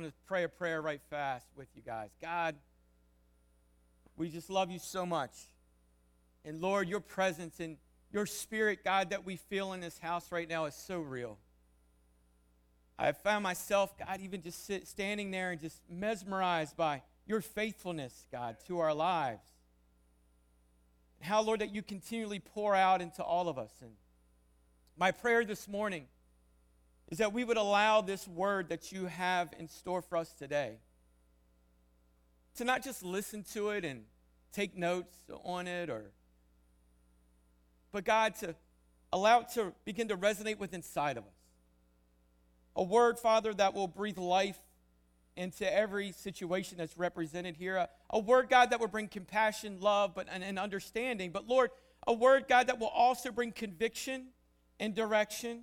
want to pray a prayer right fast with you guys. God, we just love you so much. And Lord, your presence and your spirit, God, that we feel in this house right now is so real. I found myself, God, even just sit, standing there and just mesmerized by your faithfulness, God, to our lives. And how, Lord, that you continually pour out into all of us. And my prayer this morning is that we would allow this word that you have in store for us today to not just listen to it and take notes on it or but God to allow it to begin to resonate with inside of us. A word, Father, that will breathe life into every situation that's represented here. A, a word, God, that will bring compassion, love, but and, and understanding. But Lord, a word, God, that will also bring conviction and direction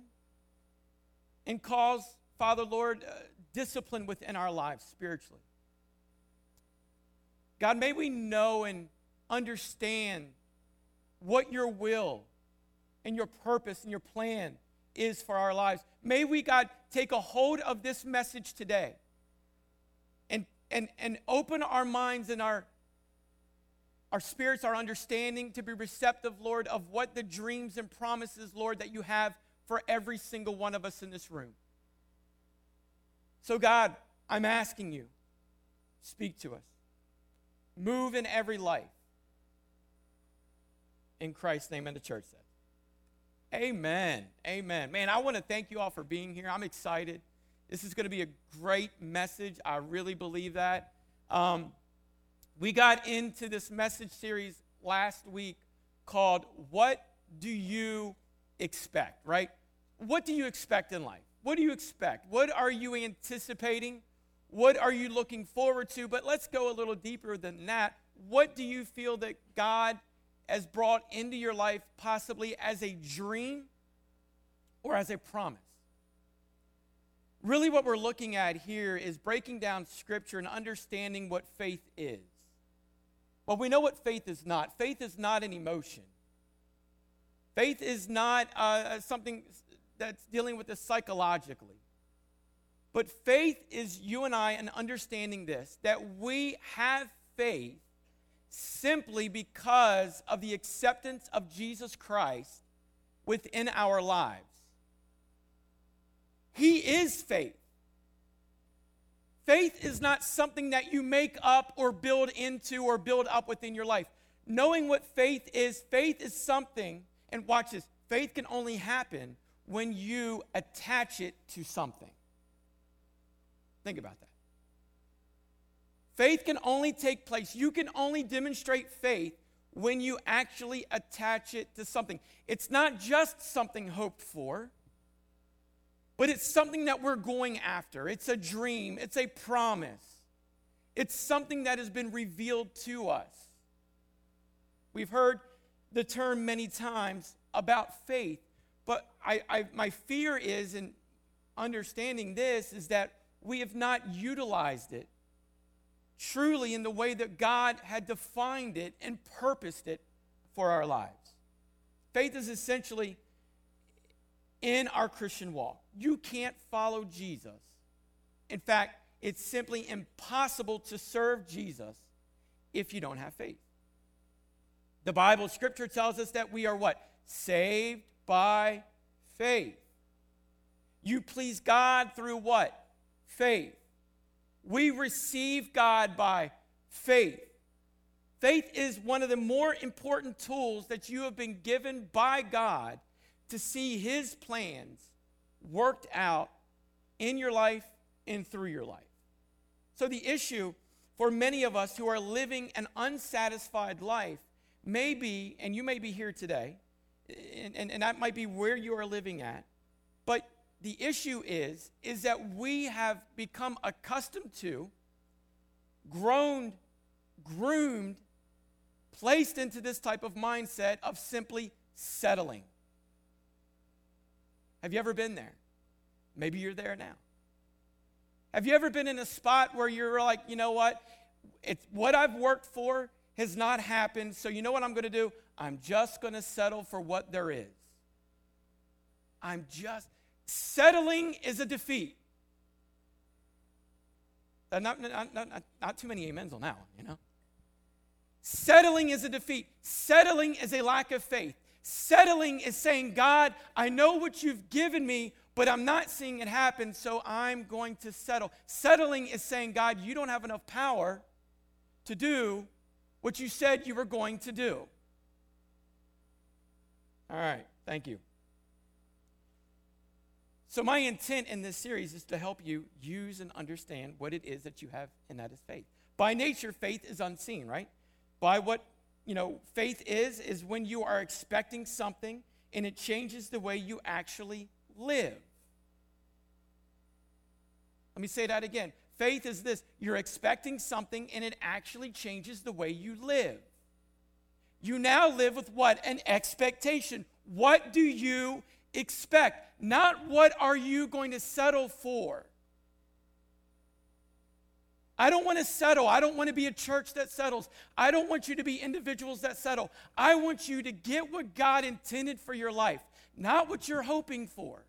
and cause, Father, Lord, uh, discipline within our lives spiritually. God, may we know and understand what your will and your purpose and your plan is for our lives. May we, God, take a hold of this message today and, and, and open our minds and our, our spirits, our understanding to be receptive, Lord, of what the dreams and promises, Lord, that you have for every single one of us in this room. So, God, I'm asking you, speak to us. Move in every life. In Christ's name, and the church said. Amen. Amen. Man, I want to thank you all for being here. I'm excited. This is going to be a great message. I really believe that. Um, we got into this message series last week called What Do You Expect, right? What do you expect in life? What do you expect? What are you anticipating? What are you looking forward to? But let's go a little deeper than that. What do you feel that God has brought into your life, possibly as a dream or as a promise? Really, what we're looking at here is breaking down Scripture and understanding what faith is. Well, we know what faith is not. Faith is not an emotion. Faith is not uh, something that's dealing with this psychologically. But faith is you and I and understanding this that we have faith simply because of the acceptance of Jesus Christ within our lives. He is faith. Faith is not something that you make up or build into or build up within your life. Knowing what faith is, faith is something, and watch this faith can only happen when you attach it to something. Think about that. Faith can only take place, you can only demonstrate faith when you actually attach it to something. It's not just something hoped for, but it's something that we're going after. It's a dream, it's a promise, it's something that has been revealed to us. We've heard the term many times about faith, but I, I, my fear is in understanding this is that we have not utilized it truly in the way that God had defined it and purposed it for our lives. Faith is essentially in our Christian walk. You can't follow Jesus. In fact, it's simply impossible to serve Jesus if you don't have faith. The Bible, Scripture tells us that we are what? Saved by faith. You please God through what? Faith. We receive God by faith. Faith is one of the more important tools that you have been given by God to see His plans worked out in your life and through your life. So, the issue for many of us who are living an unsatisfied life may be, and you may be here today, and, and, and that might be where you are living at, but the issue is is that we have become accustomed to grown groomed placed into this type of mindset of simply settling. Have you ever been there? Maybe you're there now. Have you ever been in a spot where you're like you know what? It's what i've worked for has not happened so you know what i'm going to do i'm just going to settle for what there is i'm just Settling is a defeat. Uh, not, not, not, not too many amens on that one, you know? Settling is a defeat. Settling is a lack of faith. Settling is saying, God, I know what you've given me, but I'm not seeing it happen, so I'm going to settle. Settling is saying, God, you don't have enough power to do what you said you were going to do. All right, thank you. So, my intent in this series is to help you use and understand what it is that you have, and that is faith. By nature, faith is unseen, right? By what, you know, faith is, is when you are expecting something and it changes the way you actually live. Let me say that again. Faith is this you're expecting something and it actually changes the way you live. You now live with what? An expectation. What do you expect? Not what are you going to settle for. I don't want to settle. I don't want to be a church that settles. I don't want you to be individuals that settle. I want you to get what God intended for your life, not what you're hoping for,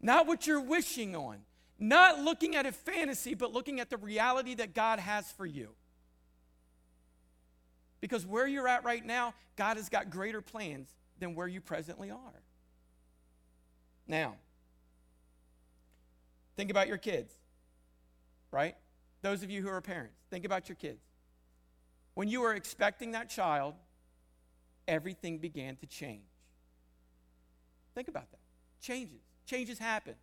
not what you're wishing on, not looking at a fantasy, but looking at the reality that God has for you. Because where you're at right now, God has got greater plans than where you presently are. Now, think about your kids, right? Those of you who are parents, think about your kids. When you were expecting that child, everything began to change. Think about that. Changes. Changes happen.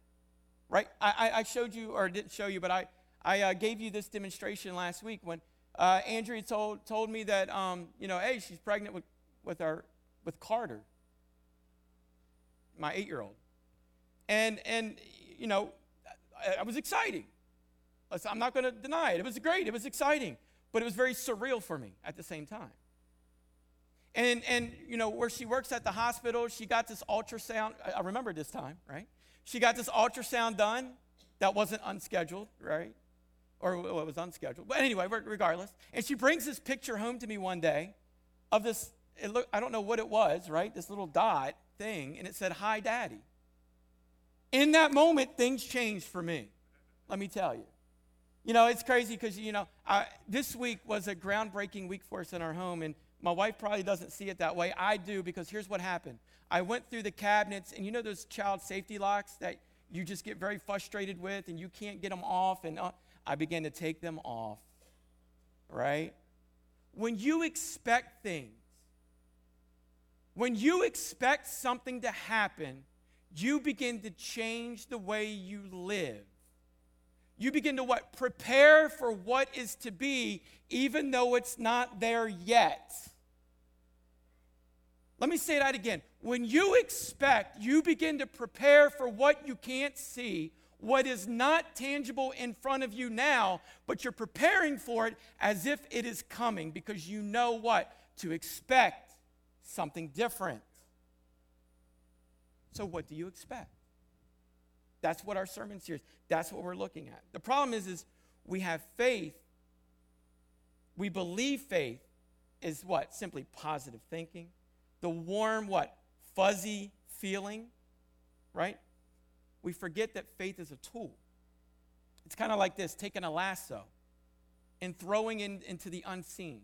Right? I, I showed you, or didn't show you, but I, I uh, gave you this demonstration last week when uh, Andrea told, told me that, um, you know, hey, she's pregnant with, with, our, with Carter, my eight year old. And, and, you know, I, I was exciting. I'm not going to deny it. It was great. It was exciting. But it was very surreal for me at the same time. And, and you know, where she works at the hospital, she got this ultrasound. I remember this time, right? She got this ultrasound done that wasn't unscheduled, right? Or it was unscheduled. But anyway, regardless. And she brings this picture home to me one day of this, it look, I don't know what it was, right? This little dot thing, and it said, Hi, Daddy. In that moment, things changed for me. Let me tell you. You know, it's crazy because, you know, I, this week was a groundbreaking week for us in our home, and my wife probably doesn't see it that way. I do because here's what happened. I went through the cabinets, and you know those child safety locks that you just get very frustrated with and you can't get them off, and uh, I began to take them off, right? When you expect things, when you expect something to happen, you begin to change the way you live you begin to what? Prepare for what is to be, even though it's not there yet. Let me say that again. When you expect, you begin to prepare for what you can't see, what is not tangible in front of you now, but you're preparing for it as if it is coming because you know what? To expect something different. So, what do you expect? That's what our sermon series, that's what we're looking at. The problem is, is we have faith. We believe faith is what? Simply positive thinking. The warm, what? Fuzzy feeling, right? We forget that faith is a tool. It's kind of like this taking a lasso and throwing it in, into the unseen.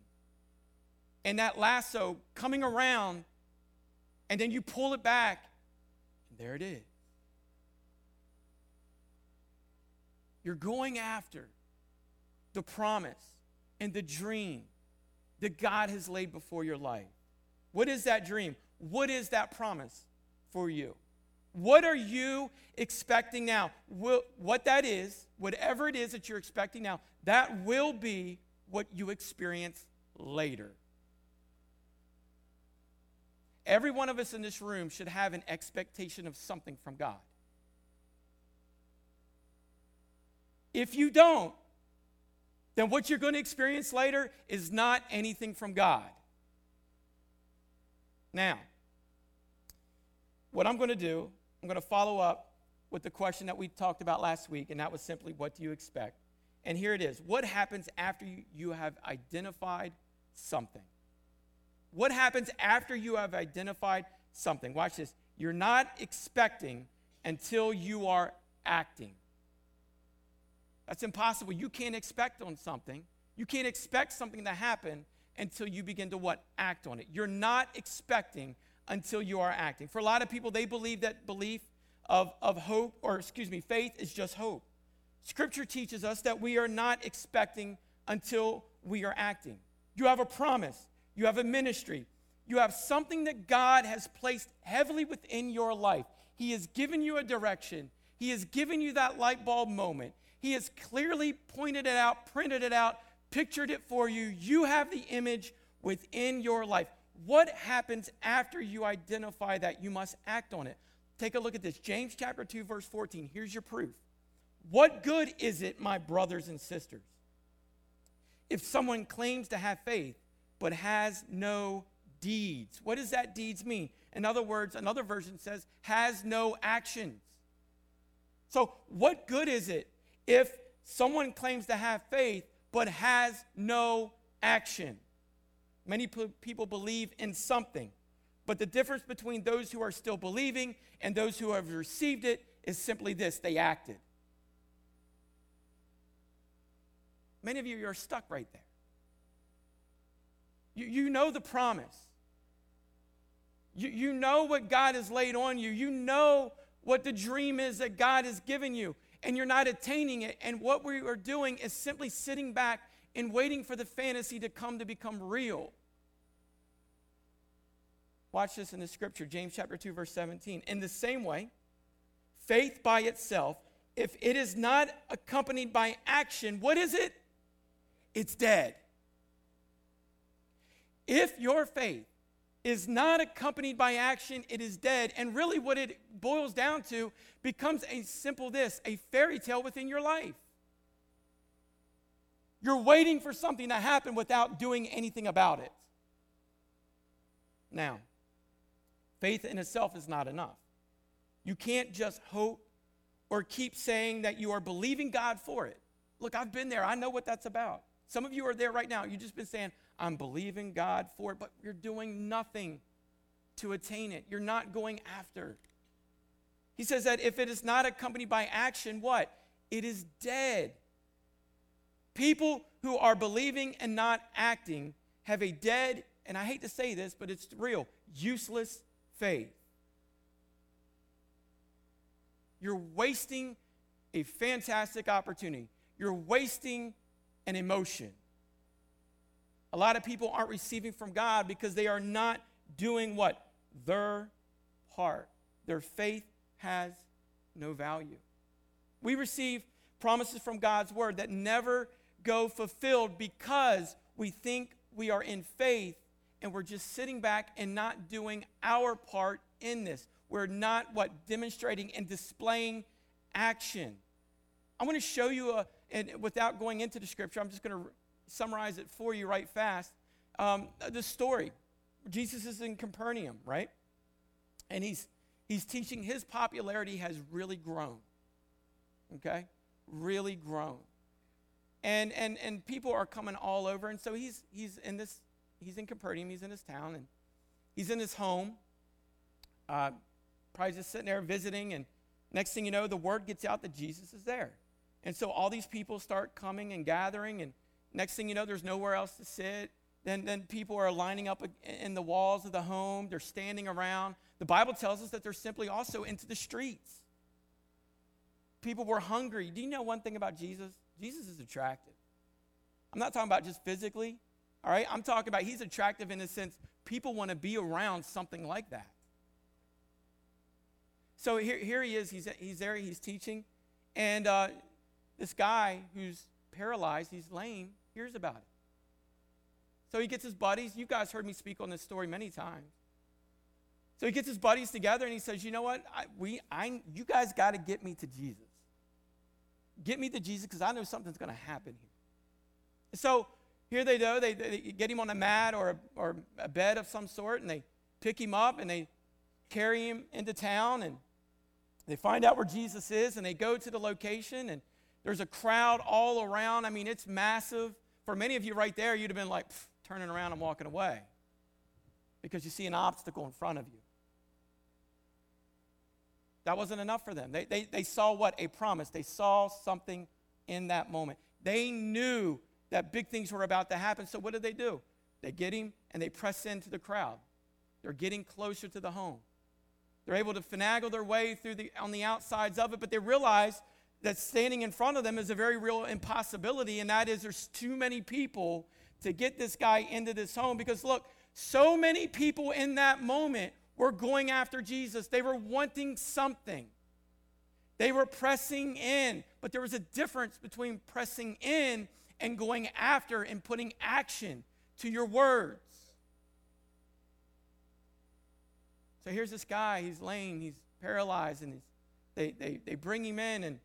And that lasso coming around, and then you pull it back, and there it is. You're going after the promise and the dream that God has laid before your life. What is that dream? What is that promise for you? What are you expecting now? what that is, whatever it is that you're expecting now, that will be what you experience later. Every one of us in this room should have an expectation of something from God. If you don't, then what you're going to experience later is not anything from God. Now, what I'm going to do, I'm going to follow up with the question that we talked about last week, and that was simply what do you expect? And here it is What happens after you have identified something? What happens after you have identified something? Watch this. You're not expecting until you are acting. That's impossible. You can't expect on something. You can't expect something to happen until you begin to what? Act on it. You're not expecting until you are acting. For a lot of people, they believe that belief of, of hope, or excuse me, faith is just hope. Scripture teaches us that we are not expecting until we are acting. You have a promise, you have a ministry, you have something that God has placed heavily within your life. He has given you a direction, He has given you that light bulb moment. He has clearly pointed it out, printed it out, pictured it for you. You have the image within your life. What happens after you identify that? You must act on it. Take a look at this. James chapter 2, verse 14. Here's your proof. What good is it, my brothers and sisters, if someone claims to have faith but has no deeds? What does that deeds mean? In other words, another version says, has no actions. So, what good is it if someone claims to have faith but has no action? Many people believe in something, but the difference between those who are still believing and those who have received it is simply this they acted. Many of you are stuck right there. You, you know the promise. You, you know what God has laid on you. You know what the dream is that God has given you, and you're not attaining it. And what we are doing is simply sitting back and waiting for the fantasy to come to become real. Watch this in the scripture, James chapter 2, verse 17. In the same way, faith by itself, if it is not accompanied by action, what is it? It's dead. If your faith is not accompanied by action, it is dead. And really, what it boils down to becomes a simple this a fairy tale within your life. You're waiting for something to happen without doing anything about it. Now, faith in itself is not enough. You can't just hope or keep saying that you are believing God for it. Look, I've been there, I know what that's about. Some of you are there right now. You've just been saying, I'm believing God for it, but you're doing nothing to attain it. You're not going after. He says that if it is not accompanied by action, what? It is dead. People who are believing and not acting have a dead, and I hate to say this, but it's real, useless faith. You're wasting a fantastic opportunity. You're wasting an emotion. A lot of people aren't receiving from God because they are not doing what? Their part. Their faith has no value. We receive promises from God's word that never go fulfilled because we think we are in faith and we're just sitting back and not doing our part in this. We're not what demonstrating and displaying action. I want to show you a and without going into the scripture, I'm just going to summarize it for you right fast. Um, the story Jesus is in Capernaum, right? And he's, he's teaching, his popularity has really grown, okay? Really grown. And, and, and people are coming all over. And so he's, he's in this, he's in Capernaum, he's in his town, and he's in his home, uh, probably just sitting there visiting. And next thing you know, the word gets out that Jesus is there. And so all these people start coming and gathering, and next thing you know, there's nowhere else to sit. Then, then people are lining up in the walls of the home, they're standing around. The Bible tells us that they're simply also into the streets. People were hungry. Do you know one thing about Jesus? Jesus is attractive. I'm not talking about just physically, all right? I'm talking about he's attractive in the sense people want to be around something like that. So here, here he is. He's, he's there, he's teaching. And uh, this guy who's paralyzed, he's lame, hears about it. So he gets his buddies. You guys heard me speak on this story many times. So he gets his buddies together and he says, "You know what? I, we, I, you guys got to get me to Jesus. Get me to Jesus because I know something's going to happen here." So here they go. They, they, get him on a mat or a, or a bed of some sort, and they pick him up and they carry him into town and they find out where Jesus is and they go to the location and there's a crowd all around. I mean, it's massive. For many of you right there, you'd have been like turning around and walking away because you see an obstacle in front of you. That wasn't enough for them. They, they, they saw what? A promise. They saw something in that moment. They knew that big things were about to happen. So what did they do? They get him and they press into the crowd. They're getting closer to the home. They're able to finagle their way through the on the outsides of it, but they realize that standing in front of them is a very real impossibility, and that is there's too many people to get this guy into this home. Because look, so many people in that moment were going after Jesus. They were wanting something. They were pressing in, but there was a difference between pressing in and going after and putting action to your words. So here's this guy, he's lame, he's paralyzed, and he's, they, they, they bring him in and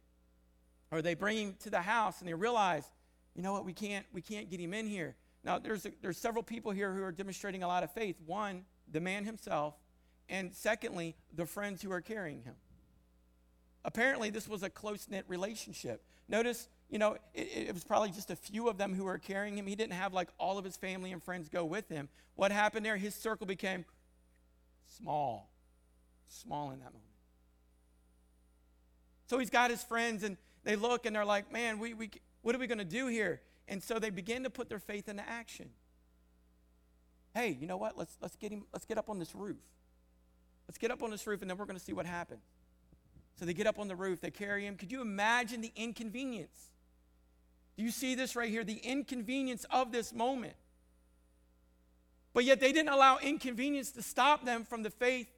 or they bring him to the house and they realize, you know what, we can't, we can't get him in here. Now, there's, a, there's several people here who are demonstrating a lot of faith. One, the man himself, and secondly, the friends who are carrying him. Apparently, this was a close knit relationship. Notice, you know, it, it, was probably just a few of them who were carrying him. He didn't have like all of his family and friends go with him. What happened there? His circle became small, small in that moment. So he's got his friends, and they look and they're like, man, we, we, what are we going to do here? And so they begin to put their faith into action. Hey, you know what? Let's, let's, get him, let's get up on this roof. Let's get up on this roof, and then we're going to see what happens. So they get up on the roof, they carry him. Could you imagine the inconvenience? Do you see this right here? The inconvenience of this moment. But yet they didn't allow inconvenience to stop them from the faith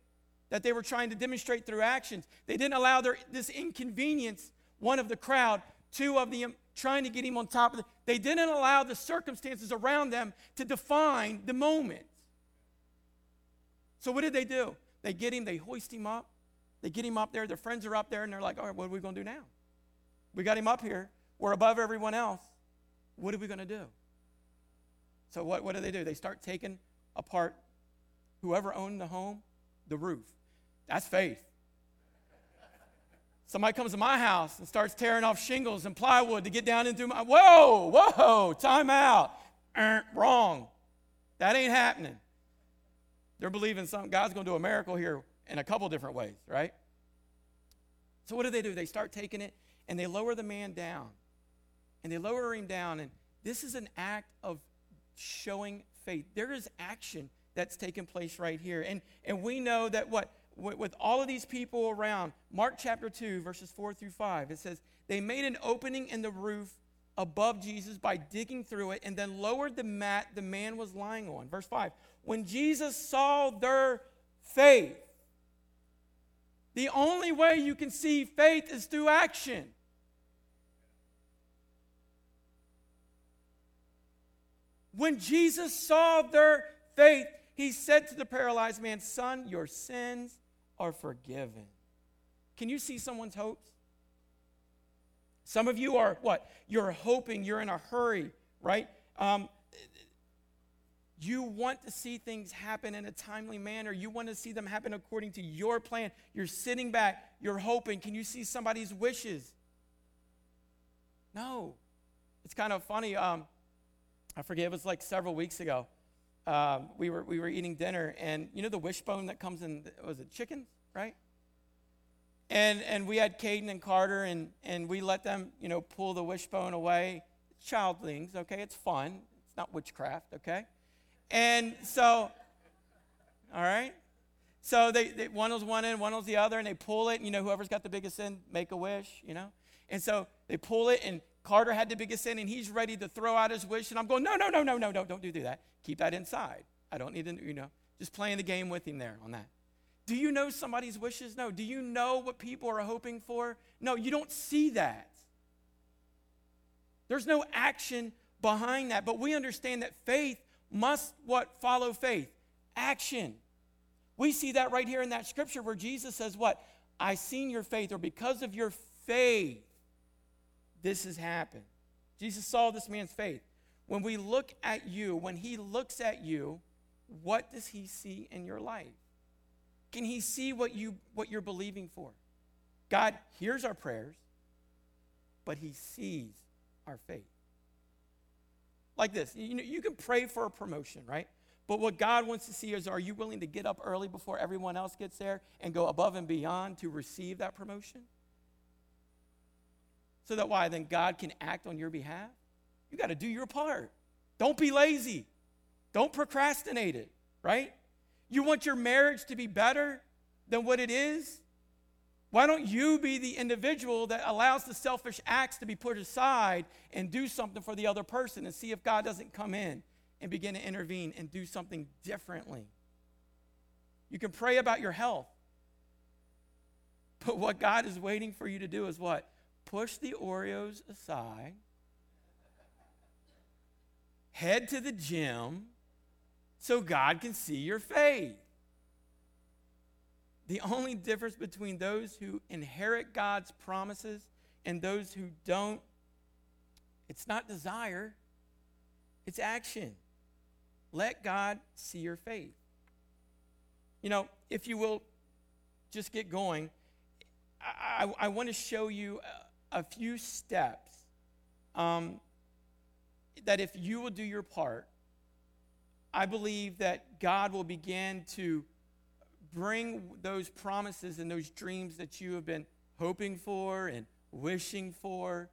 that they were trying to demonstrate through actions. They didn't allow their, this inconvenience, one of the crowd, two of them trying to get him on top of the. They didn't allow the circumstances around them to define the moment. So what did they do? They get him, they hoist him up, they get him up there, their friends are up there, and they're like, all right, what are we going to do now? We got him up here, we're above everyone else. What are we going to do? So what, what do they do? They start taking apart whoever owned the home, the roof. That's faith. Somebody comes to my house and starts tearing off shingles and plywood to get down into my. Whoa, whoa, time out. Er, wrong. That ain't happening. They're believing something. God's going to do a miracle here in a couple different ways, right? So what do they do? They start taking it and they lower the man down. And they lower him down and this is an act of showing faith. There is action that's taking place right here. And and we know that what with all of these people around, Mark chapter 2, verses 4 through 5, it says, They made an opening in the roof above Jesus by digging through it and then lowered the mat the man was lying on. Verse 5 When Jesus saw their faith, the only way you can see faith is through action. When Jesus saw their faith, he said to the paralyzed man, Son, your sins are forgiven. Can you see someone's hopes? Some of you are what? You're hoping, you're in a hurry, right? Um, you want to see things happen in a timely manner. You want to see them happen according to your plan. You're sitting back, you're hoping. Can you see somebody's wishes? No. It's kind of funny. Um, I forget, it was like several weeks ago. Um, we, were, we were eating dinner, and you know the wishbone that comes in, was it chicken, right? And, and we had Caden and Carter, and, and we let them, you know, pull the wishbone away. Childlings, okay? It's fun. It's not witchcraft, okay? And so, all right? So they, they, one was one end, one was the other, and they pull it. And, you know, whoever's got the biggest end, make a wish, you know? And so they pull it, and Carter had the biggest sin and he's ready to throw out his wish. And I'm going, no, no, no, no, no, no, don't do that. Keep that inside. I don't need to, you know, just playing the game with him there on that. Do you know somebody's wishes? No. Do you know what people are hoping for? No, you don't see that. There's no action behind that. But we understand that faith must what follow faith? Action. We see that right here in that scripture where Jesus says, What? I seen your faith, or because of your faith, this has happened. Jesus saw this man's faith. When we look at you, when he looks at you, what does he see in your life? Can he see what you what you're believing for? God hears our prayers, but he sees our faith. Like this, you know, you can pray for a promotion, right? But what God wants to see is are you willing to get up early before everyone else gets there and go above and beyond to receive that promotion? So that why? Then God can act on your behalf? You got to do your part. Don't be lazy. Don't procrastinate it, right? You want your marriage to be better than what it is? Why don't you be the individual that allows the selfish acts to be put aside and do something for the other person and see if God doesn't come in and begin to intervene and do something differently? You can pray about your health. But what God is waiting for you to do is what? Push the Oreos aside, head to the gym so God can see your faith. The only difference between those who inherit God's promises and those who don't, it's not desire, it's action. Let God see your faith. You know, if you will just get going, I, I, I want to show you a, few steps um, that if you will do your part, I believe that God will begin to bring those promises and those dreams that you have been hoping for and wishing for.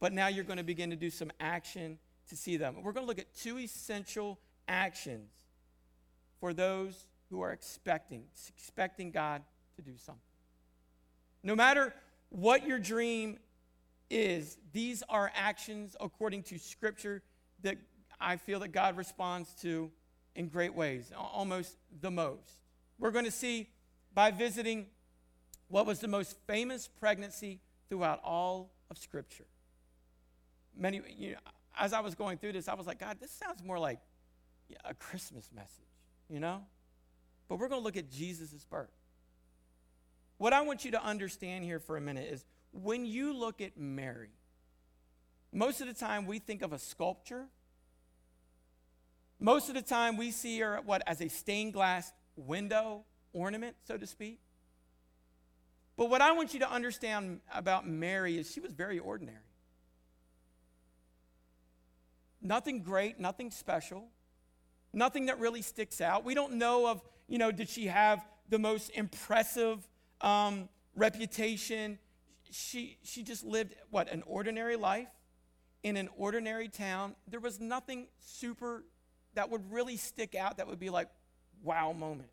But now you're going to begin to do some action to see them. We're going to look at two essential actions for those who are expecting, expecting God to do something. No matter what your dream is, these are actions according to Scripture that I feel that God responds to in great ways, almost the most. We're going to see by visiting what was the most famous pregnancy throughout all of Scripture. Many, you know, as I was going through this, I was like, God, this sounds more like a Christmas message, you know? But we're going to look at Jesus' birth. What I want you to understand here for a minute is when you look at Mary, most of the time we think of a sculpture. Most of the time we see her what as a stained glass window ornament, so to speak. But what I want you to understand about Mary is she was very ordinary. Nothing great, nothing special, nothing that really sticks out. We don't know of, you know, did she have the most impressive um, reputation? She, she just lived, what, an ordinary life in an ordinary town. There was nothing super that would really stick out that would be like, wow moment.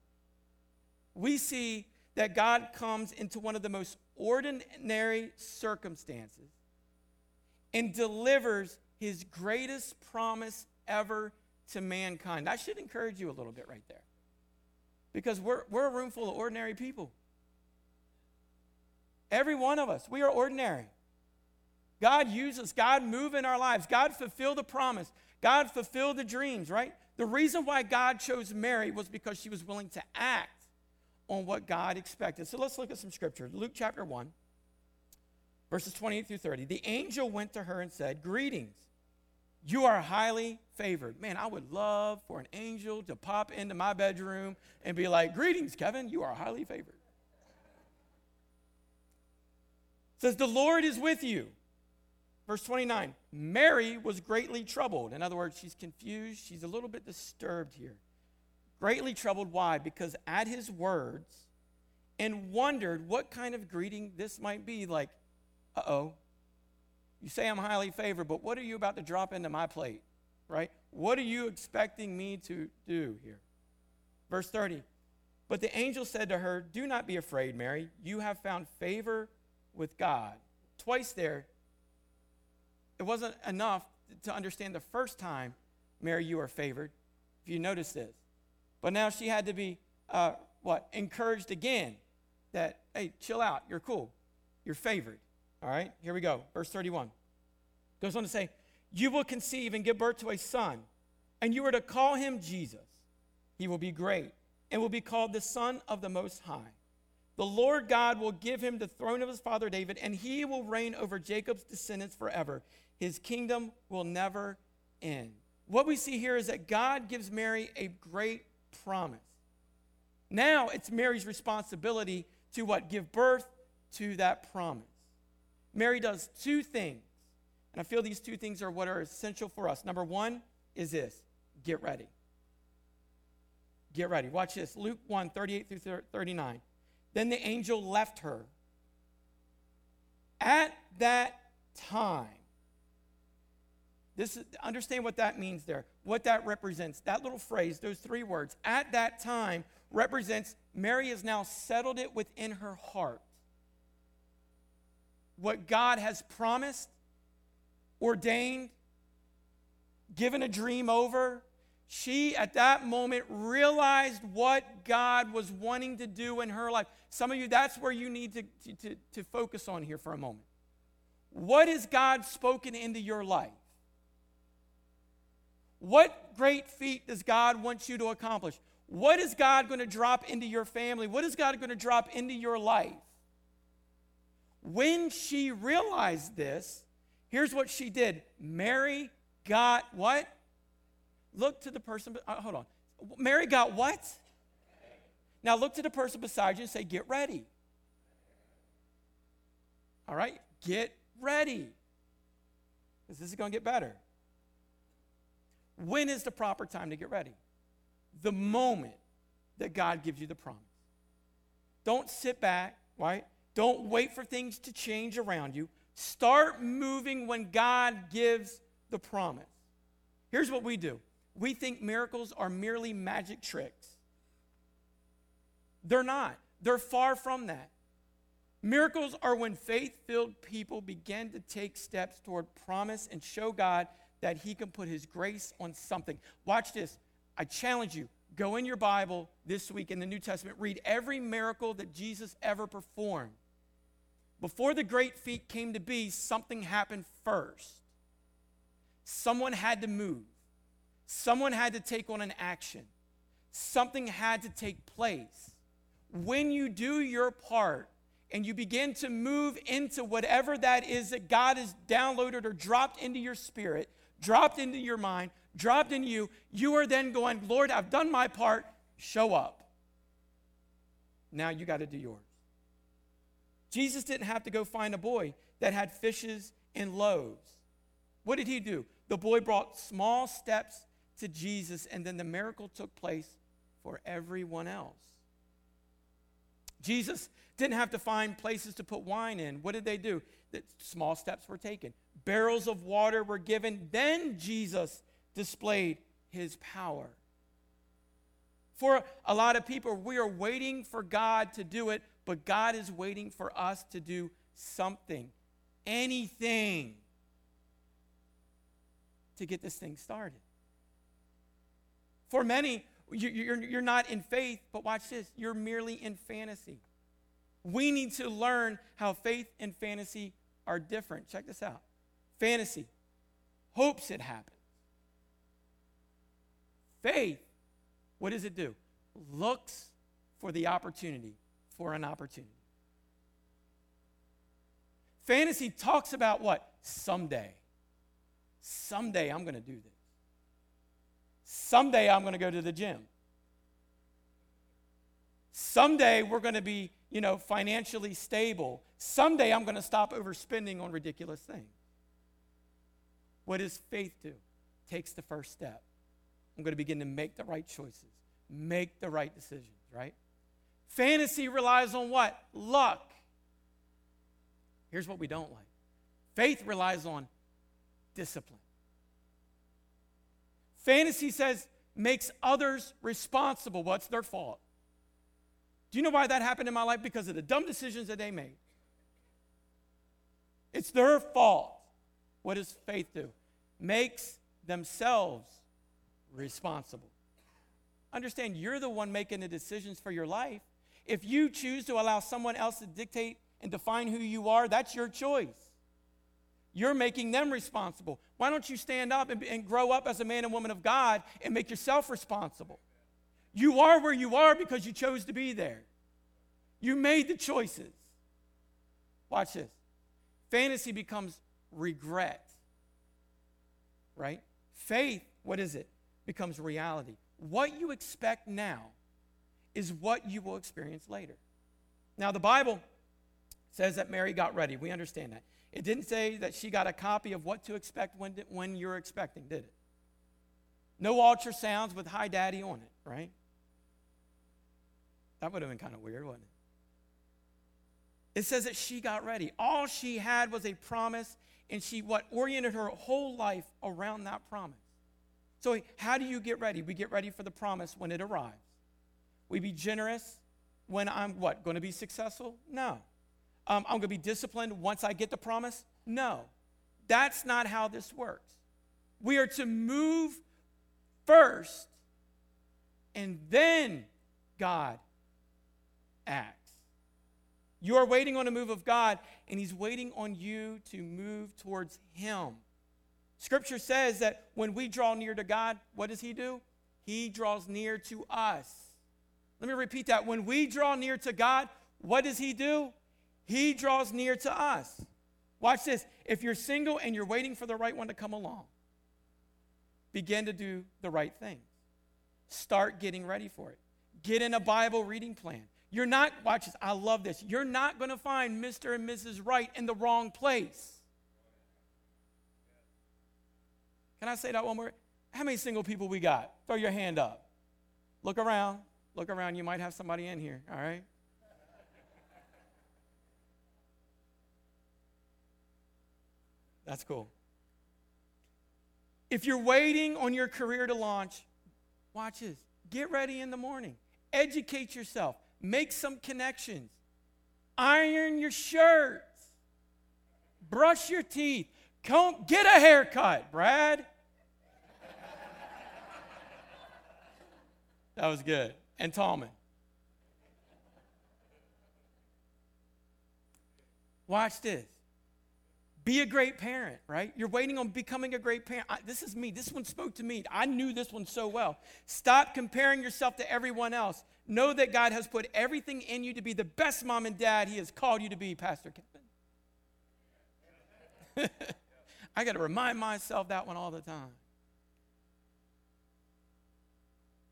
We see that God comes into one of the most ordinary circumstances and delivers his greatest promise ever to mankind. I should encourage you a little bit right there. Because we're, we're a room full of ordinary people. Every one of us, we are ordinary. God uses, God move in our lives. God fulfill the promise. God fulfill the dreams, right? The reason why God chose Mary was because she was willing to act on what God expected. So let's look at some scripture. Luke chapter 1, verses 28 through 30. The angel went to her and said, Greetings, you are highly favored. Man, I would love for an angel to pop into my bedroom and be like, Greetings, Kevin, you are highly favored. Says, The Lord is with you. Verse 29 Mary was greatly troubled. In other words, she's confused. She's a little bit disturbed here. Greatly troubled. Why? Because at his words, and wondered what kind of greeting this might be. Like, uh oh, you say I'm highly favored, but what are you about to drop into my plate? Right? What are you expecting me to do here? Verse 30. But the angel said to her, Do not be afraid, Mary. You have found favor with God. Twice there, it wasn't enough to understand the first time, Mary, you are favored, if you notice this. But now she had to be, uh, what, encouraged again that, hey, chill out, you're cool, you're favored. All right, here we go. Verse 31 goes on to say, You will conceive and give birth to a son, and you are to call him Jesus. He will be great and will be called the Son of the Most High. The Lord God will give him the throne of his father David, and he will reign over Jacob's descendants forever. His kingdom will never end. What we see here is that God gives Mary a great promise. Now it's Mary's responsibility to what? Give birth to that promise. Mary does two things. And I feel these two things are what are essential for us. Number one is this get ready. Get ready. Watch this Luke 1 38 through 39. Then the angel left her. At that time. This is, understand what that means there, what that represents. That little phrase, those three words, at that time, represents Mary has now settled it within her heart. What God has promised, ordained, given a dream over, she at that moment realized what God was wanting to do in her life. Some of you, that's where you need to, to, to focus on here for a moment. What has God spoken into your life? What great feat does God want you to accomplish? What is God going to drop into your family? What is God going to drop into your life? When she realized this, here's what she did Mary got what? Look to the person, uh, hold on. Mary got what? Now look to the person beside you and say, Get ready. All right? Get ready. Because this is going to get better. When is the proper time to get ready? The moment that God gives you the promise. Don't sit back, right? Don't wait for things to change around you. Start moving when God gives the promise. Here's what we do we think miracles are merely magic tricks. They're not, they're far from that. Miracles are when faith filled people begin to take steps toward promise and show God that He can put His grace on something. Watch this. I challenge you go in your Bible this week in the New Testament, read every miracle that Jesus ever performed. Before the great feat came to be, something happened first. Someone had to move, someone had to take on an action, something had to take place. When you do your part, and you begin to move into whatever that is that God has downloaded or dropped into your spirit, dropped into your mind, dropped in you, you are then going, Lord, I've done my part, show up. Now you got to do yours. Jesus didn't have to go find a boy that had fishes and loaves. What did he do? The boy brought small steps to Jesus, and then the miracle took place for everyone else. Jesus didn't have to find places to put wine in. What did they do? That small steps were taken. Barrels of water were given. Then Jesus displayed his power. For a lot of people, we are waiting for God to do it, but God is waiting for us to do something, anything, to get this thing started. For many, you're not in faith, but watch this, you're merely in fantasy. We need to learn how faith and fantasy are different. Check this out fantasy hopes it happens. Faith, what does it do? Looks for the opportunity, for an opportunity. Fantasy talks about what? Someday. Someday I'm going to do this. Someday I'm going to go to the gym. Someday we're going to be, you know, financially stable. Someday I'm going to stop overspending on ridiculous things. What does faith do? Takes the first step. I'm going to begin to make the right choices, make the right decisions, right? Fantasy relies on what? Luck. Here's what we don't like faith relies on discipline. Fantasy says makes others responsible. What's their fault? Do you know why that happened in my life? Because of the dumb decisions that they made. It's their fault. What does faith do? Makes themselves responsible. Understand, you're the one making the decisions for your life. If you choose to allow someone else to dictate and define who you are, that's your choice. You're making them responsible. Why don't you stand up and, and grow up as a man and woman of God and make yourself responsible? You are where you are because you chose to be there. You made the choices. Watch this. Fantasy becomes regret, right? Faith, what is it? Becomes reality. What you expect now is what you will experience later. Now, the Bible says that Mary got ready. We understand that. It didn't say that she got a copy of what to expect when, when you're expecting, did it? No ultrasounds with Hi Daddy on it, right? That would have been kind of weird, wouldn't it? It says that she got ready. All she had was a promise and she what oriented her whole life around that promise. So, how do you get ready? We get ready for the promise when it arrives. We be generous when I'm what? Going to be successful? No. Um, I'm going to be disciplined once I get the promise? No. That's not how this works. We are to move first, and then God acts. You are waiting on a move of God, and He's waiting on you to move towards Him. Scripture says that when we draw near to God, what does He do? He draws near to us. Let me repeat that. When we draw near to God, what does He do? He draws near to us. Watch this. If you're single and you're waiting for the right one to come along, begin to do the right things. Start getting ready for it. Get in a Bible reading plan. You're not, watch this, I love this. You're not going to find Mr. and Mrs. Right in the wrong place. Can I say that one more? How many single people we got? Throw your hand up. Look around. Look around. You might have somebody in here, all right? That's cool. If you're waiting on your career to launch, watch this. Get ready in the morning. Educate yourself. Make some connections. Iron your shirts. Brush your teeth. Comb, get a haircut, Brad. that was good. And Tallman. Watch this. Be a great parent, right? You're waiting on becoming a great parent. I, this is me. This one spoke to me. I knew this one so well. Stop comparing yourself to everyone else. Know that God has put everything in you to be the best mom and dad He has called you to be, Pastor Kevin. I got to remind myself that one all the time.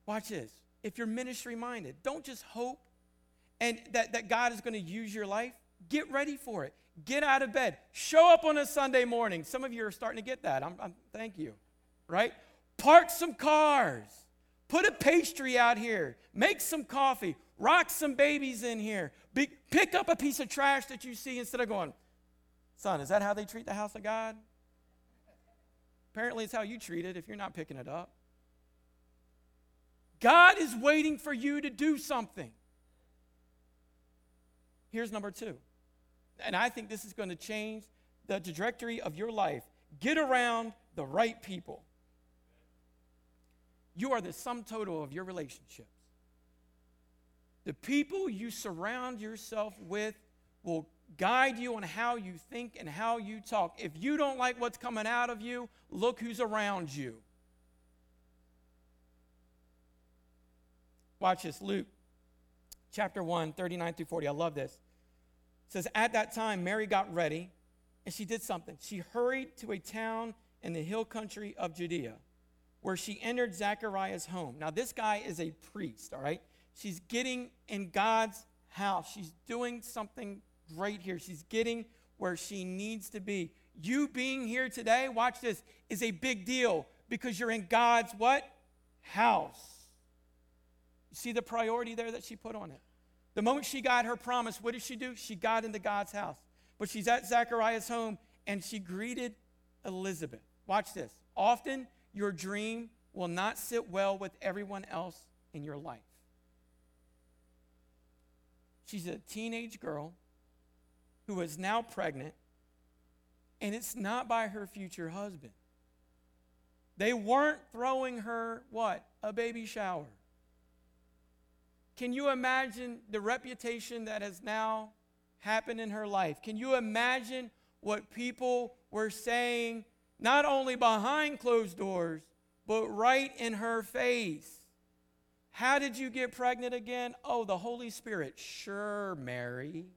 Watch this. If you're ministry minded, don't just hope and that, that God is going to use your life. Get ready for it. Get out of bed. Show up on a Sunday morning. Some of you are starting to get that. I'm, I'm, thank you. Right? Park some cars. Put a pastry out here. Make some coffee. Rock some babies in here. Be, pick up a piece of trash that you see instead of going, Son, is that how they treat the house of God? Apparently, it's how you treat it if you're not picking it up. God is waiting for you to do something. Here's number two and I think this is going to change the trajectory of your life. Get around the right people. You are the sum total of your relationships. The people you surround yourself with will guide you on how you think and how you talk. If you don't like what's coming out of you, look who's around you. Watch this, Luke chapter 1, 39 through 40. I love this says, At that time, Mary got ready and she did something. She hurried to a town in the hill country of Judea where she entered Zachariah's home. Now, this guy is a priest, all right? She's getting in God's house. She's doing something great here. She's getting where she needs to be. You being here today, watch this, is a big deal because you're in God's what? House. You see the priority there that she put on it? The moment she got her promise, what did she do? She got into God's house. But she's at Zachariah's home and she greeted Elizabeth. Watch this. Often your dream will not sit well with everyone else in your life. She's a teenage girl who is now pregnant, and it's not by her future husband. They weren't throwing her what? A baby shower. Can you imagine the reputation that has now happened in her life? Can you imagine what people were saying, not only behind closed doors, but right in her face? How did you get pregnant again? Oh, the Holy Spirit. Sure, Mary.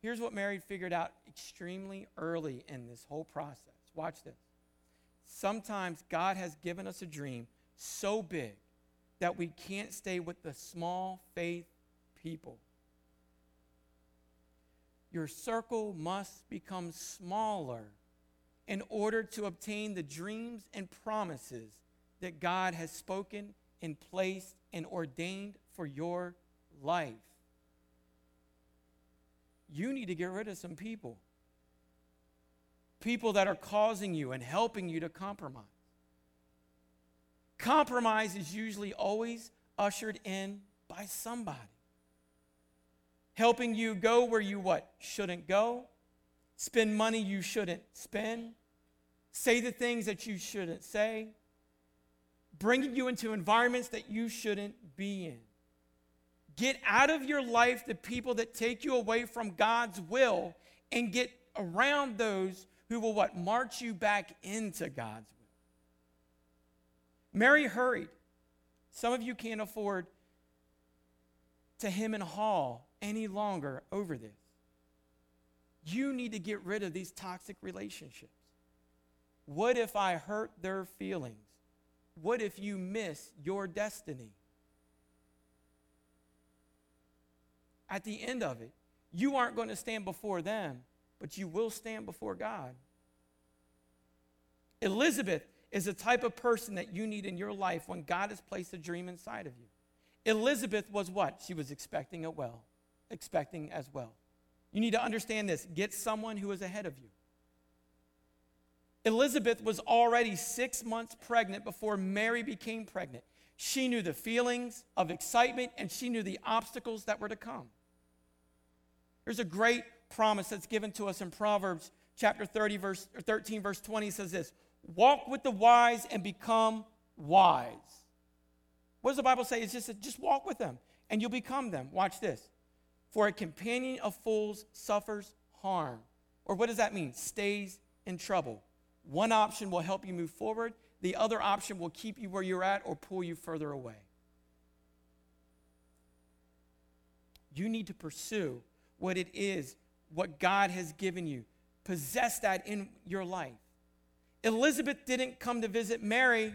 Here's what Mary figured out extremely early in this whole process. Watch this. Sometimes God has given us a dream so big that we can't stay with the small faith people. Your circle must become smaller in order to obtain the dreams and promises that God has spoken and placed and ordained for your life. you need to get rid of some people. People that are causing you and helping you to compromise. Compromise is usually always ushered in by somebody. Helping you go where you what? Shouldn't go. Spend money you shouldn't spend. Say the things that you shouldn't say. Bringing you into environments that you shouldn't be in. Get out of your life the people that take you away from God's will and get around those who will what? March you back into God's will. Mary hurried. Some of you can't afford to hem and haw any longer over this. You need to get rid of these toxic relationships. What if I hurt their feelings? What if you miss your destiny? At the end of it, you aren't going to stand before them, but you will stand before God. Elizabeth is the type of person that you need in your life when God has placed a dream inside of you. Elizabeth was what? She was expecting it well, expecting as well. You need to understand this get someone who is ahead of you. Elizabeth was already six months pregnant before Mary became pregnant. She knew the feelings of excitement and she knew the obstacles that were to come. There's a great promise that's given to us in Proverbs chapter 30, verse 13, verse 20 says this walk with the wise and become wise. What does the Bible say? It's just just walk with them and you'll become them. Watch this. For a companion of fools suffers harm. Or what does that mean? Stays in trouble. One option will help you move forward, the other option will keep you where you're at or pull you further away. You need to pursue what it is, what God has given you. Possess that in your life. Elizabeth didn't come to visit Mary.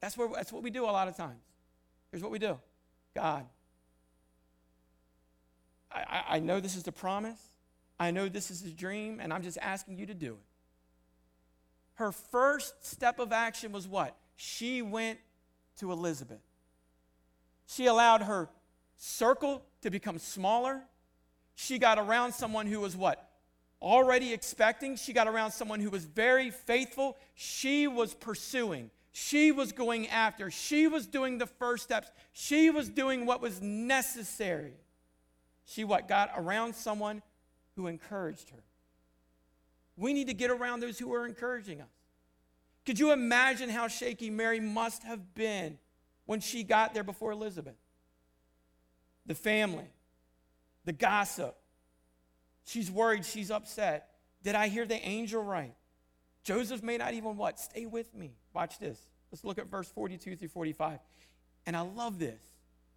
That's, where, that's what we do a lot of times. Here's what we do God, I, I know this is the promise. I know this is his dream, and I'm just asking you to do it. Her first step of action was what? She went to Elizabeth. She allowed her circle to become smaller. She got around someone who was what? Already expecting. She got around someone who was very faithful. She was pursuing. She was going after. She was doing the first steps. She was doing what was necessary. She what? Got around someone who encouraged her. We need to get around those who are encouraging us. Could you imagine how shaky Mary must have been when she got there before Elizabeth? The family, the gossip. She's worried, she's upset. Did I hear the angel right? Joseph may not even what? Stay with me. Watch this. Let's look at verse 42 through 45. And I love this.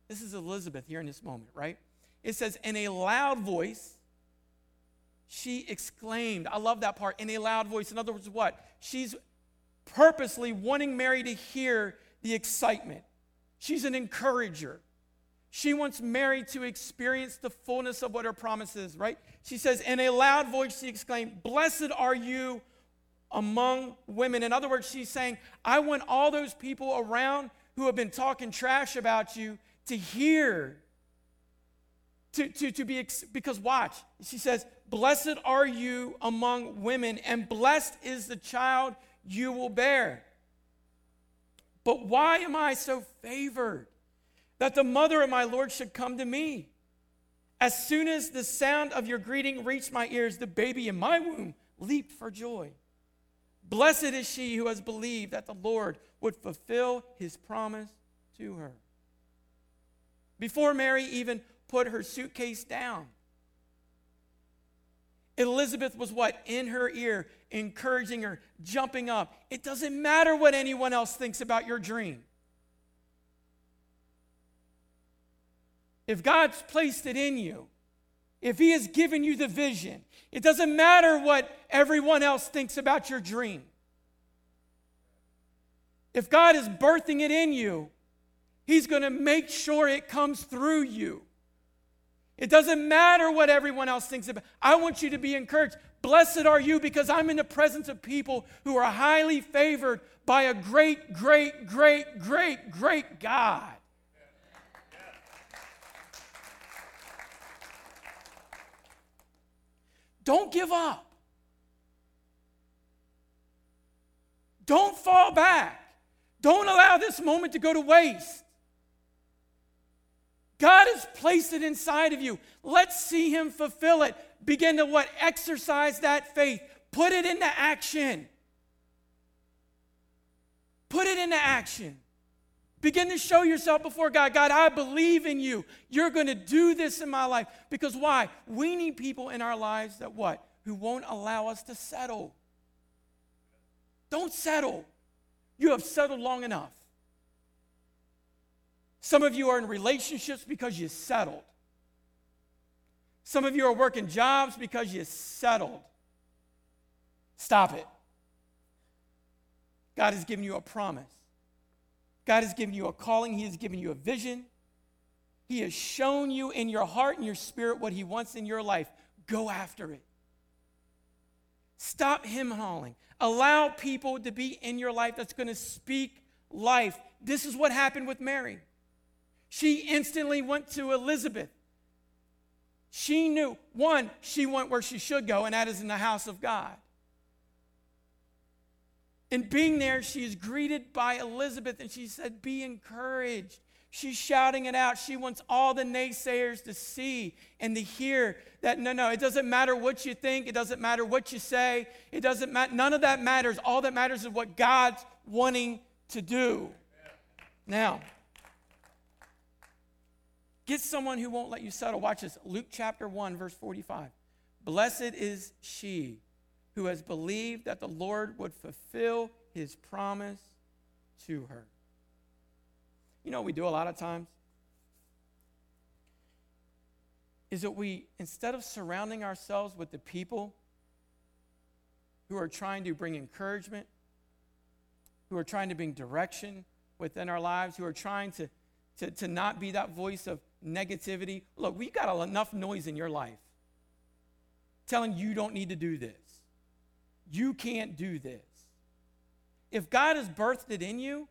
This is Elizabeth here in this moment, right? It says, In a loud voice, she exclaimed. I love that part. In a loud voice. In other words, what? She's purposely wanting Mary to hear the excitement. She's an encourager. She wants Mary to experience the fullness of what her promise is, right? She says, In a loud voice, she exclaimed, Blessed are you among women. In other words, she's saying, I want all those people around who have been talking trash about you to hear. To, to, to be, because watch, she says, Blessed are you among women, and blessed is the child you will bear. But why am I so favored that the mother of my Lord should come to me? As soon as the sound of your greeting reached my ears, the baby in my womb leaped for joy. Blessed is she who has believed that the Lord would fulfill his promise to her. Before Mary even put her suitcase down, Elizabeth was what? In her ear, encouraging her, jumping up. It doesn't matter what anyone else thinks about your dream. If God's placed it in you, if He has given you the vision, it doesn't matter what everyone else thinks about your dream. If God is birthing it in you, He's going to make sure it comes through you. It doesn't matter what everyone else thinks about. I want you to be encouraged. Blessed are you because I'm in the presence of people who are highly favored by a great, great, great, great, great God. Don't give up. Don't fall back. Don't allow this moment to go to waste. God has placed it inside of you. Let's see Him fulfill it. Begin to what? Exercise that faith. Put it into action. Put it into action. Begin to show yourself before God. God, I believe in you. You're going to do this in my life. Because why? We need people in our lives that what? Who won't allow us to settle. Don't settle. You have settled long enough. Some of you are in relationships because you settled. Some of you are working jobs because you settled. Stop it. God has given you a promise. God has given you a calling, He has given you a vision. He has shown you in your heart and your spirit what He wants in your life. Go after it. Stop him hauling. Allow people to be in your life that's going to speak life. This is what happened with Mary. She instantly went to Elizabeth. She knew, one, she went where she should go, and that is in the house of God. And being there, she is greeted by Elizabeth, and she said, Be encouraged. She's shouting it out. She wants all the naysayers to see and to hear that no, no, it doesn't matter what you think. It doesn't matter what you say. It doesn't matter. None of that matters. All that matters is what God's wanting to do. Now, get someone who won't let you settle. Watch this Luke chapter 1, verse 45. Blessed is she who has believed that the Lord would fulfill his promise to her. You know what we do a lot of times? Is that we, instead of surrounding ourselves with the people who are trying to bring encouragement, who are trying to bring direction within our lives, who are trying to, to, to not be that voice of negativity. Look, we've got enough noise in your life telling you don't need to do this. You can't do this. If God has birthed it in you,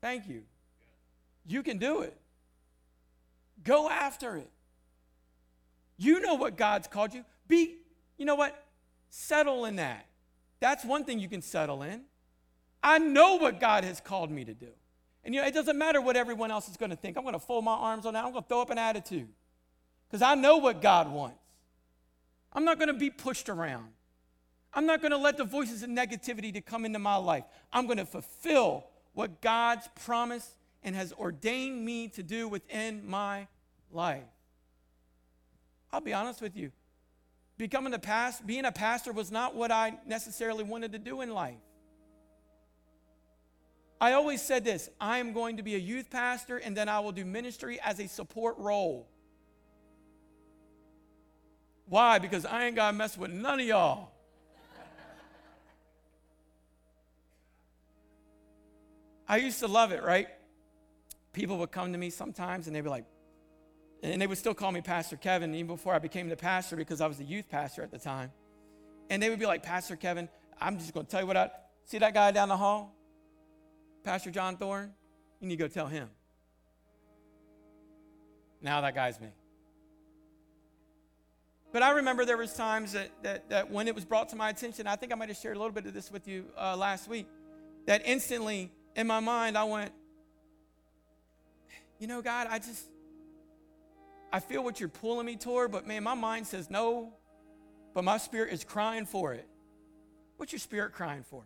thank you. You can do it. Go after it. You know what God's called you. Be, you know what? Settle in that. That's one thing you can settle in. I know what God has called me to do. And you know, it doesn't matter what everyone else is going to think. I'm going to fold my arms on that. I'm going to throw up an attitude. Because I know what God wants. I'm not going to be pushed around. I'm not going to let the voices of negativity to come into my life. I'm going to fulfill what God's promised and has ordained me to do within my life. I'll be honest with you. Becoming a past, being a pastor was not what I necessarily wanted to do in life. I always said this I am going to be a youth pastor and then I will do ministry as a support role. Why? Because I ain't got to mess with none of y'all. I used to love it, right? People would come to me sometimes and they'd be like, and they would still call me Pastor Kevin, even before I became the pastor because I was the youth pastor at the time. And they would be like, Pastor Kevin, I'm just going to tell you what I see that guy down the hall, Pastor John Thorne? You need to go tell him. Now that guy's me. But I remember there was times that, that, that when it was brought to my attention, I think I might have shared a little bit of this with you uh, last week, that instantly in my mind I went, you know, God, I just, I feel what you're pulling me toward, but man, my mind says no, but my spirit is crying for it. What's your spirit crying for?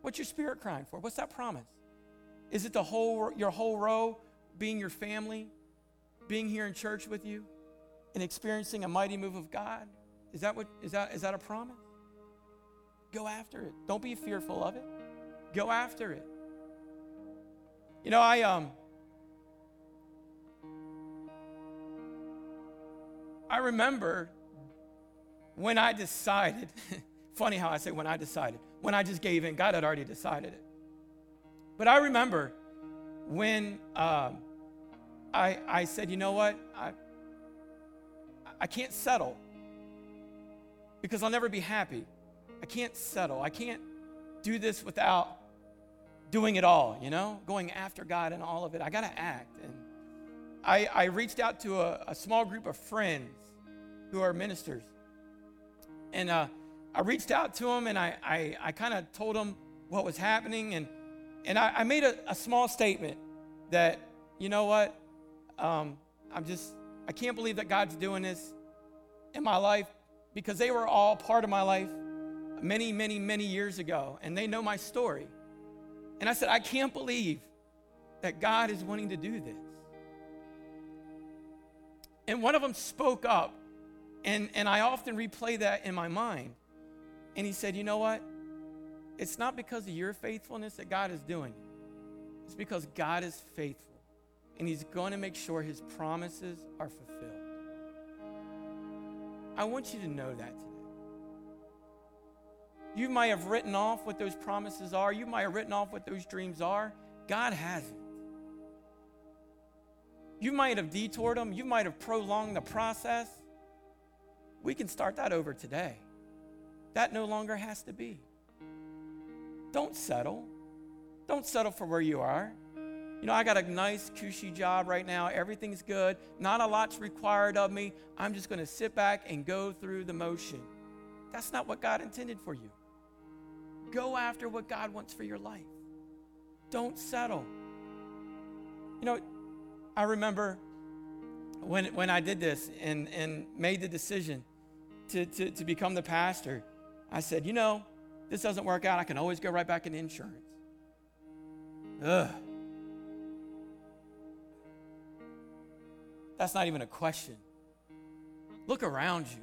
What's your spirit crying for? What's that promise? Is it the whole your whole row being your family? Being here in church with you and experiencing a mighty move of God? Is that what is that is that a promise? Go after it. Don't be fearful of it. Go after it. You know, I um I remember when I decided, funny how I say when I decided, when I just gave in, God had already decided it. But I remember when um, I, I said, you know what? I, I can't settle because I'll never be happy. I can't settle. I can't do this without doing it all, you know, going after God and all of it. I got to act. And I, I reached out to a, a small group of friends who are ministers. And uh, I reached out to them and I, I, I kind of told them what was happening. And, and I, I made a, a, small statement that, you know what, um, I'm just, I can't believe that God's doing this in my life because they were all part of my life many, many, many years ago. And they know my story. And I said, I can't believe that God is wanting to do this. And one of them spoke up, and, and I often replay that in my mind. And he said, You know what? It's not because of your faithfulness that God is doing it, it's because God is faithful, and He's going to make sure His promises are fulfilled. I want you to know that today. You might have written off what those promises are, you might have written off what those dreams are. God hasn't. You might have detoured them, you might have prolonged the process. We can start that over today. That no longer has to be. Don't settle. Don't settle for where you are. You know, I got a nice, cushy job right now. Everything's good. Not a lot's required of me. I'm just going to sit back and go through the motion. That's not what God intended for you. Go after what God wants for your life. Don't settle. You know, I remember when, when I did this and, and made the decision to, to, to become the pastor, I said, you know, this doesn't work out. I can always go right back into insurance. Ugh. That's not even a question. Look around you.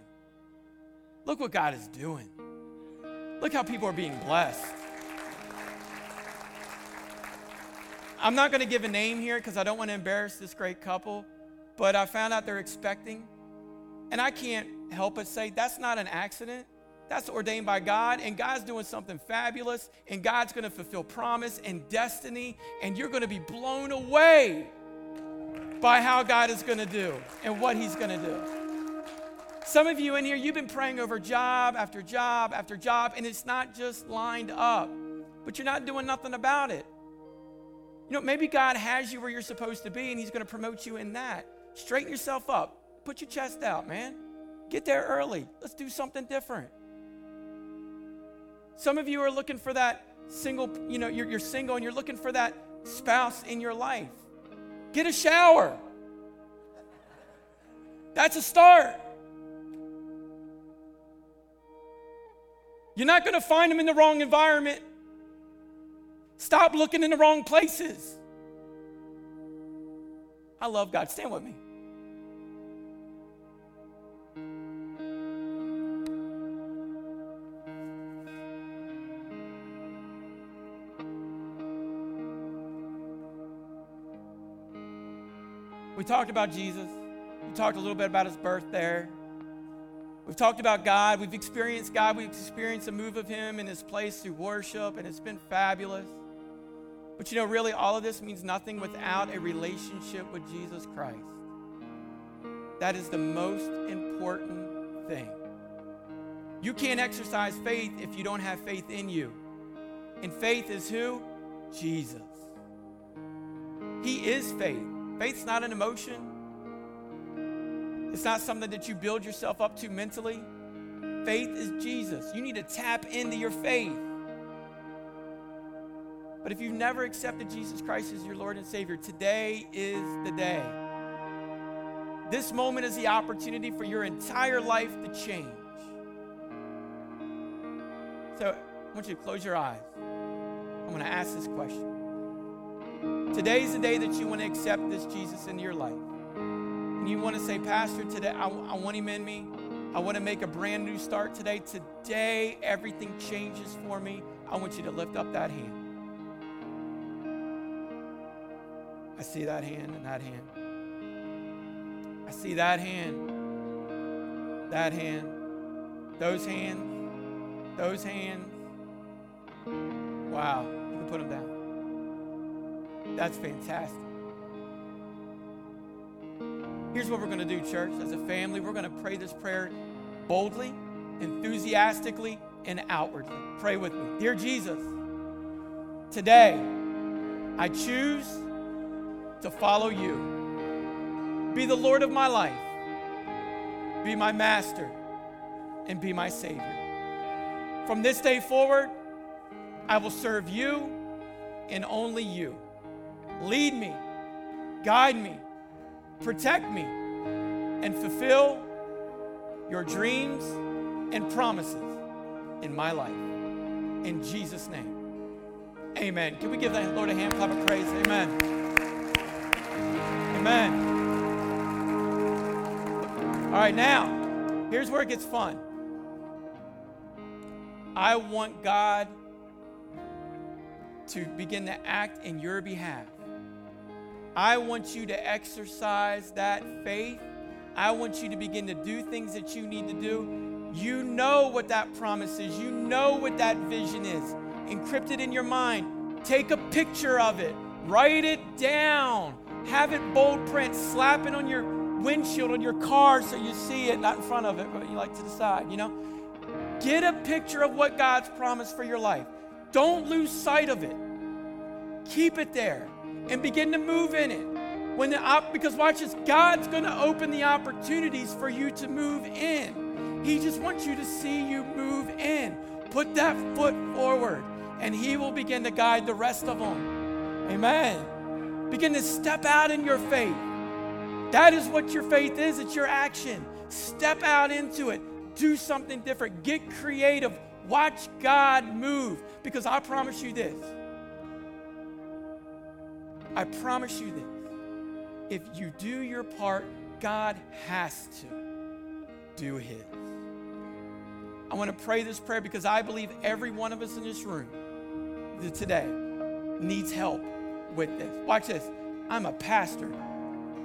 Look what God is doing. Look how people are being blessed. I'm not going to give a name here because I don't want to embarrass this great couple, but I found out they're expecting. And I can't help but say that's not an accident. That's ordained by God, and God's doing something fabulous, and God's going to fulfill promise and destiny, and you're going to be blown away by how God is going to do and what He's going to do. Some of you in here, you've been praying over job after job after job, and it's not just lined up, but you're not doing nothing about it. You know, maybe God has you where you're supposed to be and He's going to promote you in that. Straighten yourself up. Put your chest out, man. Get there early. Let's do something different. Some of you are looking for that single, you know, you're, you're single and you're looking for that spouse in your life. Get a shower. That's a start. You're not going to find them in the wrong environment. Stop looking in the wrong places. I love God. Stand with me. We talked about Jesus. We talked a little bit about his birth there. We've talked about God. We've experienced God. We've experienced a move of him in his place through worship, and it's been fabulous. But you know, really, all of this means nothing without a relationship with Jesus Christ. That is the most important thing. You can't exercise faith if you don't have faith in you. And faith is who? Jesus. He is faith. Faith's not an emotion. It's not something that you build yourself up to mentally. Faith is Jesus. You need to tap into your faith. But if you've never accepted Jesus Christ as your Lord and Savior, today is the day. This moment is the opportunity for your entire life to change. So I want you to close your eyes. I'm going to ask this question. Today is the day that you want to accept this Jesus into your life. And you want to say, Pastor, today I, I want him in me. I want to make a brand new start today. Today, everything changes for me. I want you to lift up that hand. I see that hand and that hand. I see that hand, that hand, those hands, those hands. Wow, you can put them down. That's fantastic. Here's what we're going to do, church. As a family, we're going to pray this prayer boldly, enthusiastically, and outwardly. Pray with me. Dear Jesus, today I choose to follow you. be the Lord of my life, be my master, and be my Savior. From this day forward, I will serve you and only you. Lead me, guide me, protect me, and fulfill your dreams and promises in my life. In Jesus' name. Amen. Can we give the Lord a hand clap of praise? Amen. Amen. All right, now, here's where it gets fun. I want God to begin to act in your behalf. I want you to exercise that faith. I want you to begin to do things that you need to do. You know what that promise is, you know what that vision is. Encrypt it in your mind. Take a picture of it, write it down, have it bold print, slap it on your windshield on your car so you see it, not in front of it, but you like to the side, you know? Get a picture of what God's promised for your life. Don't lose sight of it. Keep it there and begin to move in it. When the op- because watch this, God's going to open the opportunities for you to move in. He just wants you to see you move in. Put that foot forward, and He will begin to guide the rest of them. Amen. Begin to step out in your faith. That is what your faith is. It's your action. Step out into it. Do something different. Get creative. Watch God move. Because I promise you this. I promise you this. If you do your part, God has to do His. I want to pray this prayer because I believe every one of us in this room today needs help with this. Watch this. I'm a pastor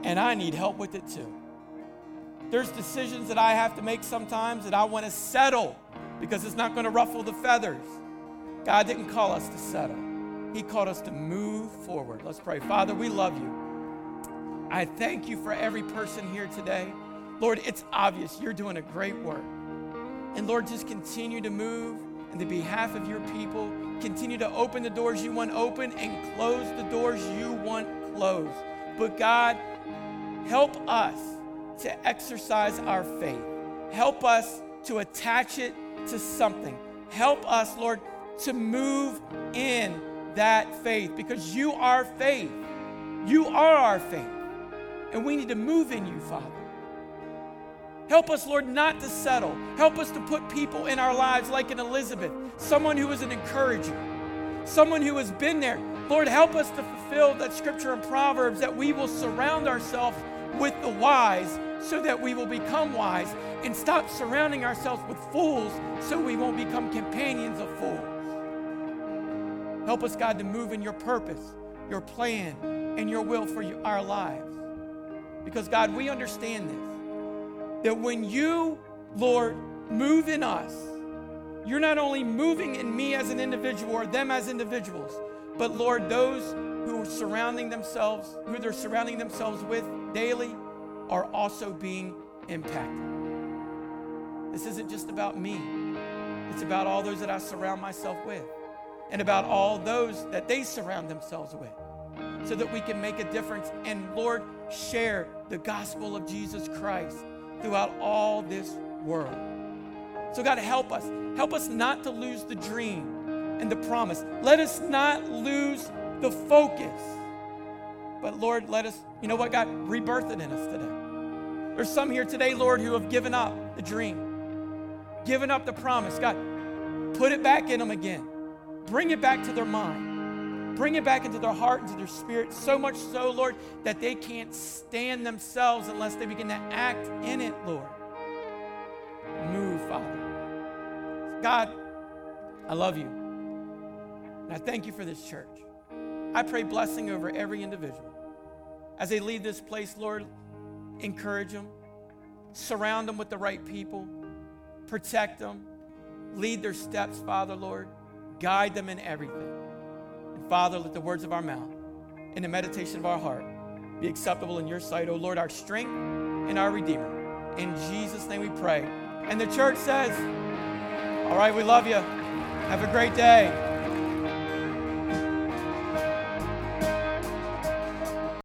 and I need help with it too. There's decisions that I have to make sometimes that I want to settle because it's not going to ruffle the feathers. God didn't call us to settle, He called us to move forward. Let's pray. Father, we love you. I thank you for every person here today. Lord, it's obvious you're doing a great work. And Lord, just continue to move in the behalf of your people. Continue to open the doors you want open and close the doors you want closed. But God, help us to exercise our faith. Help us to attach it to something. Help us, Lord, to move in that faith because you are faith. You are our faith. And we need to move in you, Father. Help us, Lord, not to settle. Help us to put people in our lives like an Elizabeth, someone who is an encourager, someone who has been there. Lord, help us to fulfill that scripture in Proverbs that we will surround ourselves with the wise so that we will become wise and stop surrounding ourselves with fools so we won't become companions of fools. Help us, God, to move in your purpose, your plan, and your will for our lives. Because, God, we understand this that when you, Lord, move in us, you're not only moving in me as an individual or them as individuals, but Lord, those who are surrounding themselves, who they're surrounding themselves with daily, are also being impacted. This isn't just about me, it's about all those that I surround myself with and about all those that they surround themselves with so that we can make a difference and, Lord, share the gospel of Jesus Christ throughout all this world. So, God, help us. Help us not to lose the dream and the promise. Let us not lose the focus. But, Lord, let us, you know what, God, rebirth it in us today. There's some here today, Lord, who have given up the dream, given up the promise. God, put it back in them again. Bring it back to their mind. Bring it back into their heart, into their spirit, so much so, Lord, that they can't stand themselves unless they begin to act in it, Lord. Move, Father. God, I love you. And I thank you for this church. I pray blessing over every individual. As they leave this place, Lord, encourage them, surround them with the right people, protect them, lead their steps, Father, Lord, guide them in everything. And Father, let the words of our mouth and the meditation of our heart be acceptable in your sight, O oh Lord, our strength and our Redeemer. In Jesus' name we pray. And the church says, All right, we love you. Have a great day.